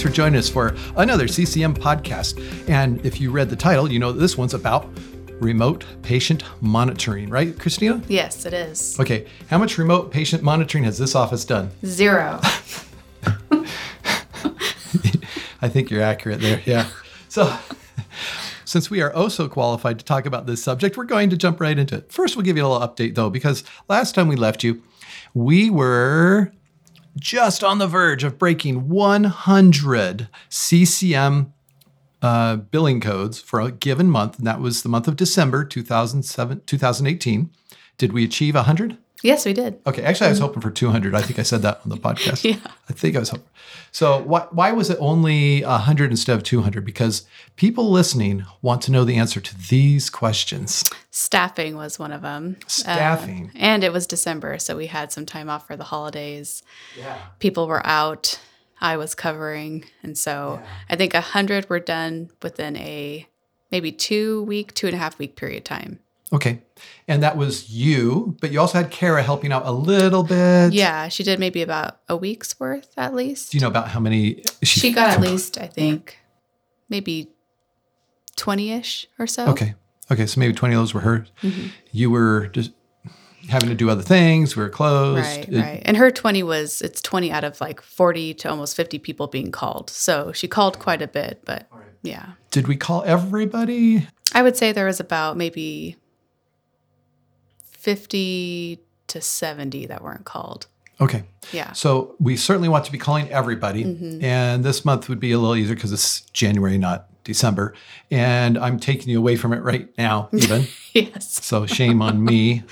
Thanks for joining us for another CCM podcast. And if you read the title, you know that this one's about remote patient monitoring, right, Christina? Yes, it is. Okay, how much remote patient monitoring has this office done? Zero. I think you're accurate there. Yeah. So, since we are oh also qualified to talk about this subject, we're going to jump right into it. First, we'll give you a little update though, because last time we left you, we were just on the verge of breaking 100 CCM uh, billing codes for a given month, and that was the month of December 2007, 2018. Did we achieve 100? Yes, we did. Okay, actually, I was mm. hoping for 200. I think I said that on the podcast. Yeah. I think I was hoping. So, why, why was it only 100 instead of 200? Because people listening want to know the answer to these questions. Staffing was one of them. Uh, Staffing. and it was December, so we had some time off for the holidays. Yeah. People were out. I was covering, and so I think hundred were done within a maybe two week, two and a half week period of time. Okay. And that was you, but you also had Kara helping out a little bit. Yeah, she did maybe about a week's worth at least. Do you know about how many she got at least, I think, maybe twenty ish or so. Okay. Okay. So maybe 20 of those were hers. Mm-hmm. You were just having to do other things. We were closed. Right, It- right. And her 20 was, it's 20 out of like 40 to almost 50 people being called. So she called quite a bit, but yeah. Did we call everybody? I would say there was about maybe 50 to 70 that weren't called. Okay. Yeah. So we certainly want to be calling everybody. Mm-hmm. And this month would be a little easier because it's January, not December. And I'm taking you away from it right now, even. yes. so shame on me.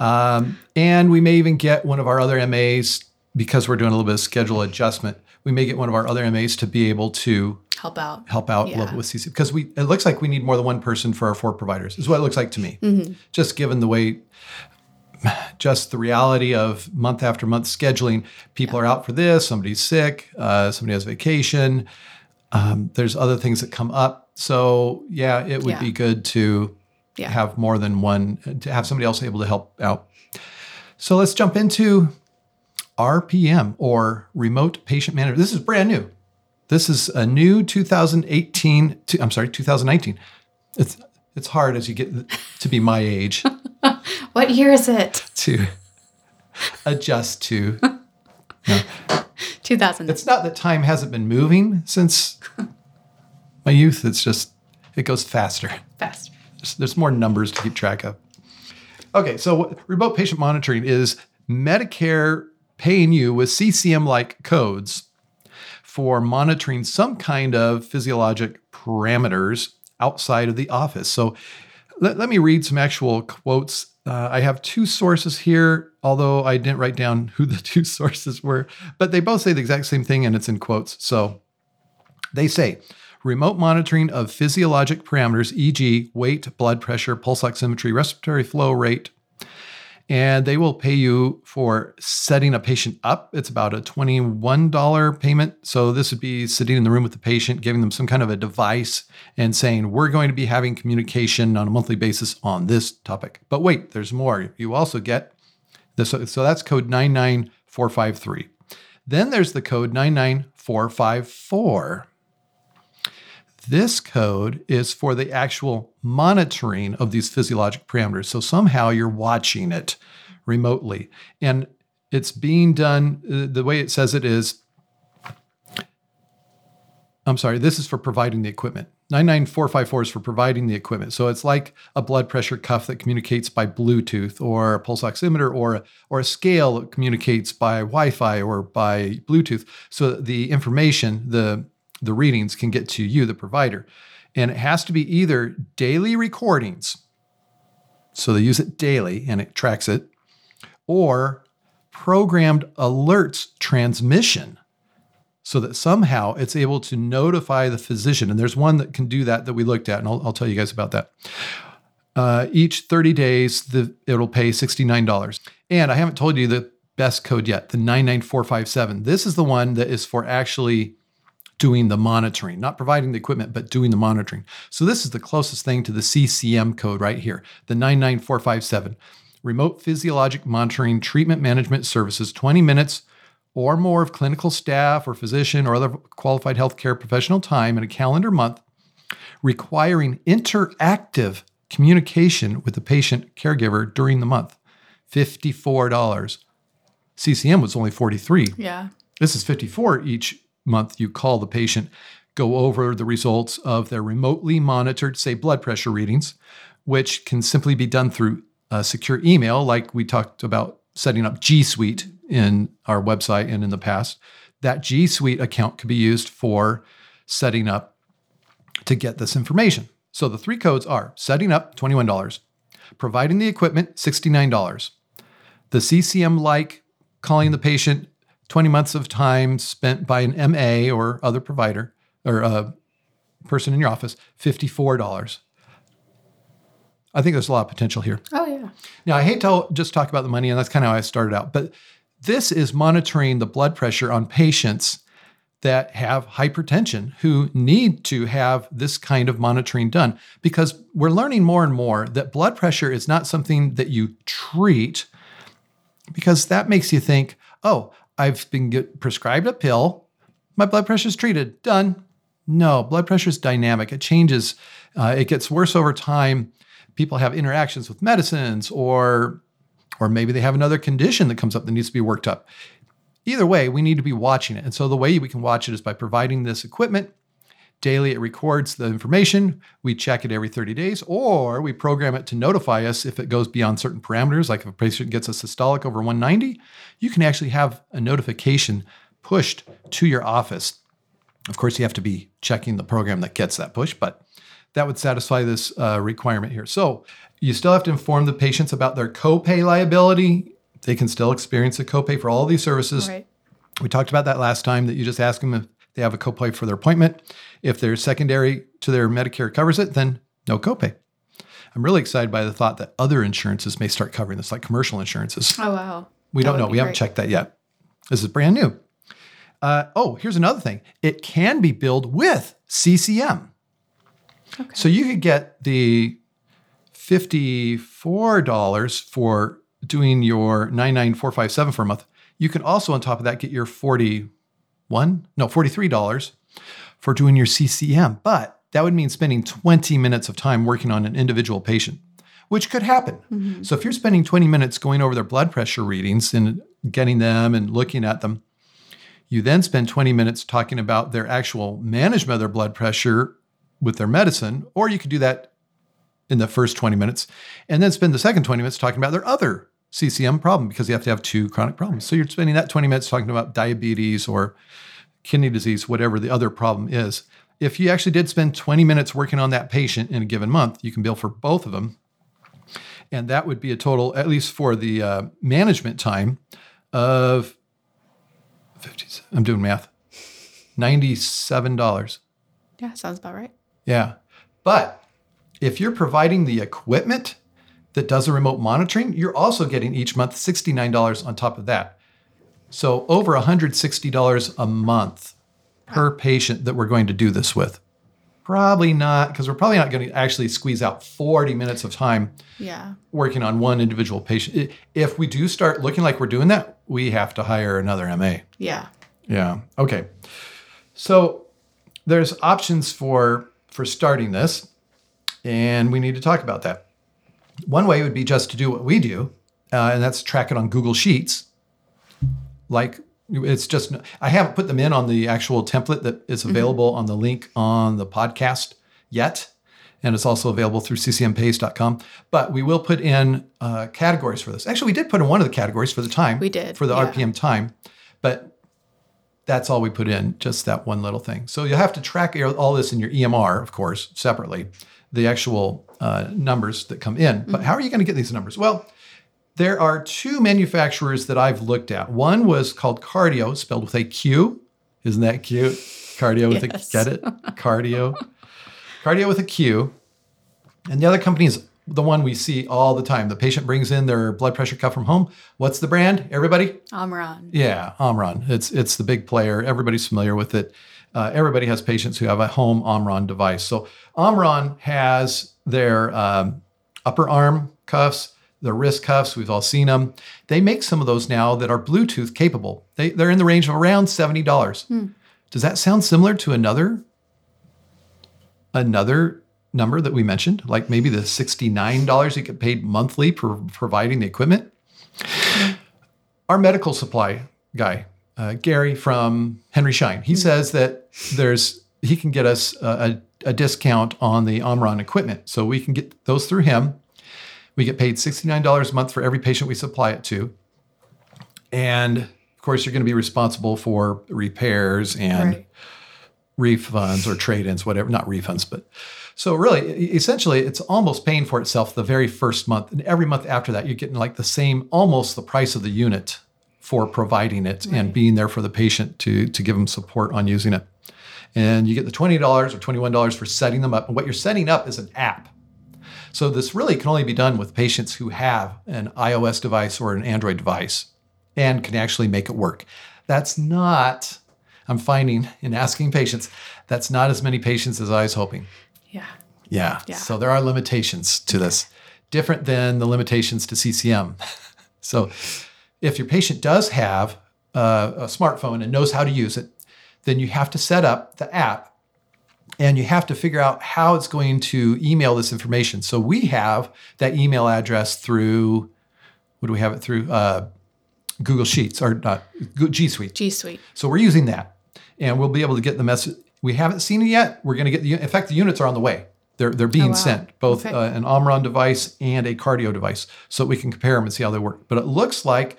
Um, and we may even get one of our other MAs because we're doing a little bit of schedule adjustment. We may get one of our other MAs to be able to Help out. help out a Yeah. with CC because we it looks like we need more than one person for our four providers. Is what it looks like to me. Mm-hmm. Just given the way, just the reality of month after month scheduling. People are out for this. Somebody's sick. Uh, somebody has vacation. Um, there's other things that come up. So yeah, it would Yeah. be good to Yeah. have more than one to have somebody else able to help out. So let's jump into RPM or remote patient manager. This is brand new. This is a new 2018. To, I'm sorry, 2019. It's it's hard as you get to be my age What year is it? to adjust to. 2000. It's not that time hasn't been moving since my youth. It's just it goes faster. Faster. There's, there's more numbers to keep track of. Okay, so remote patient monitoring is Medicare paying you with CCM like codes for monitoring some kind of physiologic parameters outside of the office. So let, let me read some actual quotes. Uh, I have two sources here, although I didn't write down who the two sources were, but they both say the exact same thing and it's in quotes. So they say remote monitoring of physiologic parameters, e.g., weight, blood pressure, pulse oximetry, respiratory flow rate, and they will pay you for setting a patient up. It's about a $21 payment. So this would be sitting in the room with the patient, giving them some kind of a device and saying, we're going to be having communication on a monthly basis on this topic. But wait, there's more. You also get this. So that's code 99453. Then there's the code 99454. This code is for the actual monitoring of these physiologic parameters. So somehow you're watching it remotely. And it's being done, uh, the way it says it is, I'm sorry, this is for providing the equipment. 99454 is for providing the equipment. So it's like a blood pressure cuff that communicates by Bluetooth or a pulse oximeter or or a scale that communicates by Wi-Fi or by Bluetooth. So the information, the the readings can get to you, the provider. And it has to be either daily recordings. So they use it daily and it tracks it, or programmed alerts transmission so that somehow it's able to notify the physician. And there's one that can do that that we looked at, and I'll, I'll tell you guys about that. Uh, each 30 days, the, it'll pay $69. And I haven't told you the best code yet, the 99457. This is the one that is for actually doing the monitoring, not providing the equipment, but doing the monitoring. So this is the closest thing to the CCM code right here, the 99457. Remote physiologic monitoring treatment management services, 20 minutes or more of clinical staff or physician or other qualified healthcare professional time in a calendar month requiring interactive communication with the patient caregiver during the month. $54. CCM was only 43. Yeah. This is 54 each month you call the patient, go over the results of their remotely monitored, say, blood pressure readings, which can simply be done through a secure email, like we talked about setting up G Suite in our website and in the past. That G Suite account could be used for setting up to get this information. So the three codes are setting up $21, providing the equipment $69, the CCM like calling the patient 20 months of time spent by an MA or other provider or a person in your office, $54. I think there's a lot of potential here. Oh, yeah. Now, I hate to just talk about the money, and that's kind of how I started out, but this is monitoring the blood pressure on patients that have hypertension who need to have this kind of monitoring done because we're learning more and more that blood pressure is not something that you treat because that makes you think, oh, I've been get prescribed a pill, my blood pressure is treated, done. No, blood pressure is dynamic. It changes. Uh, it gets worse over time. People have interactions with medicines, or or maybe they have another condition that comes up that needs to be worked up. Either way, we need to be watching it. And so the way we can watch it is by providing this equipment. Daily, it records the information. We check it every 30 days, or we program it to notify us if it goes beyond certain parameters. Like if a patient gets a systolic over 190, you can actually have a notification pushed to your office. Of course, you have to be checking the program that gets that push, but that would satisfy this uh, requirement here. So you still have to inform the patients about their copay liability. They can still experience a copay for all these services. Right. We talked about that last time that you just ask them if they have a copay for their appointment. If they're secondary to their Medicare covers it, then no copay. I'm really excited by the thought that other insurances may start covering this, like commercial insurances. Oh, wow. We That don't know. We haven't checked that yet. This is brand new. Uh, oh, here's another thing. It can be billed with CCM. Okay. So you could get the $54 for doing your 99457 for a month. You can also, on top of that, get your 41, no, $43 for doing your CCM. But that would mean spending 20 minutes of time working on an individual patient, which could happen. Mm-hmm. So if you're spending 20 minutes going over their blood pressure readings and getting them and looking at them, you then spend 20 minutes talking about their actual management of their blood pressure with their medicine, or you could do that in the first 20 minutes and then spend the second 20 minutes talking about their other CCM problem because you have to have two chronic problems. So you're spending that 20 minutes talking about diabetes or kidney disease, whatever the other problem is. If you actually did spend 20 minutes working on that patient in a given month, you can bill for both of them. And that would be a total, at least for the uh, management time, of 50, I'm doing math, $97. Yeah, sounds about right. Yeah. But if you're providing the equipment that does the remote monitoring, you're also getting each month $69 on top of that. So over $160 a month per patient that we're going to do this with. Probably not, because we're probably not going to actually squeeze out 40 minutes of time Yeah. working on one individual patient. If we do start looking like we're doing that, we have to hire another MA. Yeah. Yeah. Okay. So there's options for for starting this, and we need to talk about that. One way would be just to do what we do, uh, and that's track it on Google Sheets. Like it's just I haven't put them in on the actual template that is available on the link on the podcast yet. And it's also available through ccmpace.com. But we will put in uh, categories for this. Actually, we did put in one of the categories for the time. We did, For the yeah. RPM time. But that's all we put in, just that one little thing. So you'll have to track all this in your EMR, of course, separately, the actual uh, numbers that come in. But how are you going to get these numbers? Well, there are two manufacturers that I've looked at. One was called Qardio, spelled with a Q. Isn't that cute? Cardio with Yes. a get it? Cardio. Cardio with a Q. And the other company is the one we see all the time. The patient brings in their blood pressure cuff from home. What's the brand? Everybody? Omron. Yeah, Omron. It's it's the big player. Everybody's familiar with it. Uh, everybody has patients who have a home Omron device. So Omron has their um, upper arm cuffs, the wrist cuffs. We've all seen them. They make some of those now that are Bluetooth capable. They, they're in the range of around $70. Does that sound similar to another another number that we mentioned, like maybe the $69 you get paid monthly for providing the equipment? Our medical supply guy, uh, Gary from Henry Schein, he says that there's he can get us a, a, a discount on the Omron equipment, so we can get those through him. We get paid $69 a month for every patient we supply it to. And of course, you're going to be responsible for repairs and Right. refunds or trade-ins, whatever, not refunds, but so really essentially it's almost paying for itself the very first month. And every month after that, you're getting like the same, almost the price of the unit for providing it and being there for the patient to, to give them support on using it. And you get the $20 or $21 for setting them up. And what you're setting up is an app. So this really can only be done with patients who have an iOS device or an Android device and can actually make it work. That's not, I'm finding in asking patients, that's not as many patients as I was hoping. Yeah. Yeah. Yeah. So there are limitations to this, different than the limitations to CCM. so if your patient does have uh, a smartphone and knows how to use it, then you have to set up the app and you have to figure out how it's going to email this information. So we have that email address through, what do we have it through? Uh, Google Sheets or not, G Suite. G Suite. So we're using that, and we'll be able to get the message. We haven't seen it yet. We're going to get the. In fact, the units are on the way. They're they're being Oh, wow. sent, both Okay. uh, an Omron device and a Qardio device, so we can compare them and see how they work. But it looks like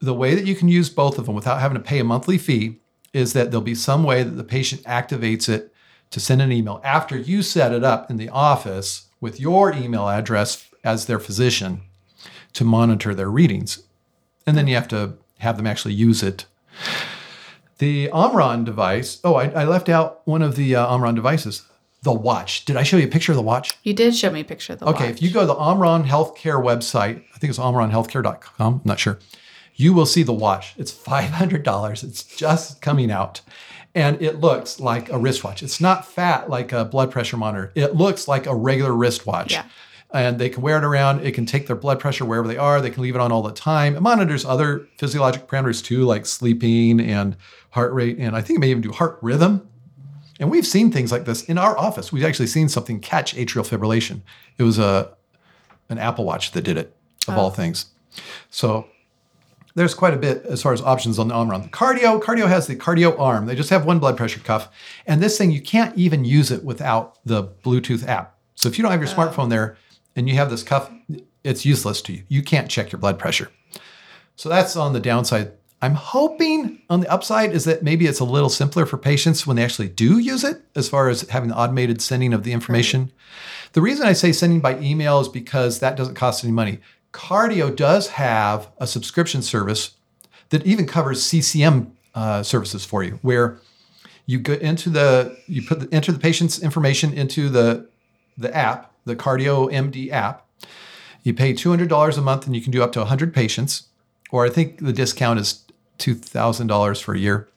the way that you can use both of them without having to pay a monthly fee is that there'll be some way that the patient activates it to send an email after you set it up in the office with your email address as their physician to monitor their readings. And then you have to have them actually use it. The Omron device, oh, I, I left out one of the uh, Omron devices, the watch. Did I show you a picture of the watch? You did show me a picture of the Okay, watch. if you go to the Omron Healthcare website, I think it's omronhealthcare.com, I'm not sure, you will see the watch. It's $500. It's just coming out. And it looks like a wristwatch. It's not fat like a blood pressure monitor. It looks like a regular wristwatch. Yeah. And they can wear it around. It can take their blood pressure wherever they are. They can leave it on all the time. It monitors other physiologic parameters too, like sleeping and heart rate. And I think it may even do heart rhythm. And we've seen things like this in our office. We've actually seen something catch atrial fibrillation. It was a an Apple Watch that did it, of all oh. things. So there's quite a bit as far as options on the Omron. Qardio, Qardio has the QardioArm. They just have one blood pressure cuff. And this thing, you can't even use it without the Bluetooth app. So if you don't have your ah. smartphone there and you have this cuff, it's useless to you. You can't check your blood pressure. So that's on the downside. I'm hoping on the upside is that maybe it's a little simpler for patients when they actually do use it, as far as having the automated sending of the information. The reason I say sending by email is because that doesn't cost any money. Qardio does have a subscription service that even covers CCM uh, services for you, where you go into the you put the, enter the patient's information into the the app, the QardioMD app. You pay two hundred dollars a month, and you can do up to hundred patients. Or I think the discount is two thousand dollars for a year.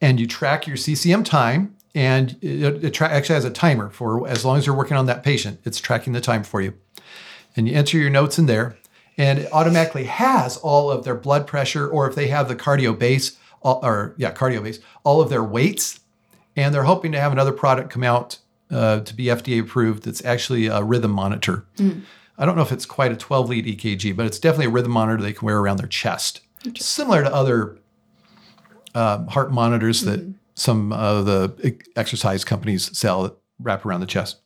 And you track your CCM time, and it, it tra- actually has a timer for as long as you're working on that patient. It's tracking the time for you, and you enter your notes in there, and it automatically has all of their blood pressure, or if they have the QardioBase, or yeah, QardioBase, all of their weights, and they're hoping to have another product come out uh, to be FDA approved. That's actually a rhythm monitor. I don't know if it's quite a 12 lead EKG, but it's definitely a rhythm monitor they can wear around their chest, similar to other um, heart monitors that some of the exercise companies sell that wrap around the chest.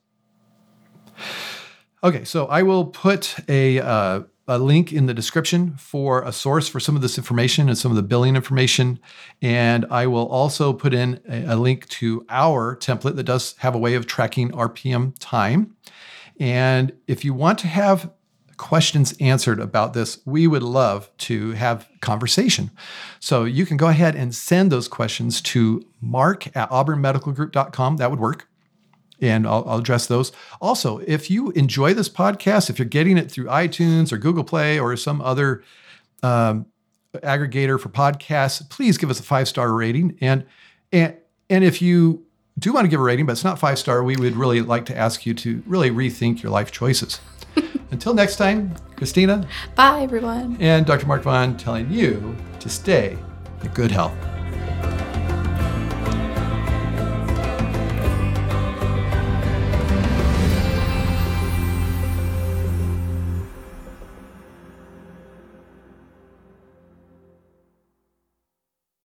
Okay, so I will put a, uh, a link in the description for a source for some of this information and some of the billing information. And I will also put in a, a link to our template that does have a way of tracking RPM time. And if you want to have questions answered about this, we would love to have conversation. So you can go ahead and send those questions to mark at auburnmedicalgroup.com. That would work. And I'll, I'll address those. Also, if you enjoy this podcast, if you're getting it through iTunes or Google Play or some other um, aggregator for podcasts, please give us a five star rating. And and and if you do want to give a rating, but it's not five star, we would really like to ask you to really rethink your life choices. until next time, Christina Bye, everyone. and Dr. Mark Vaughn telling you to stay in good health.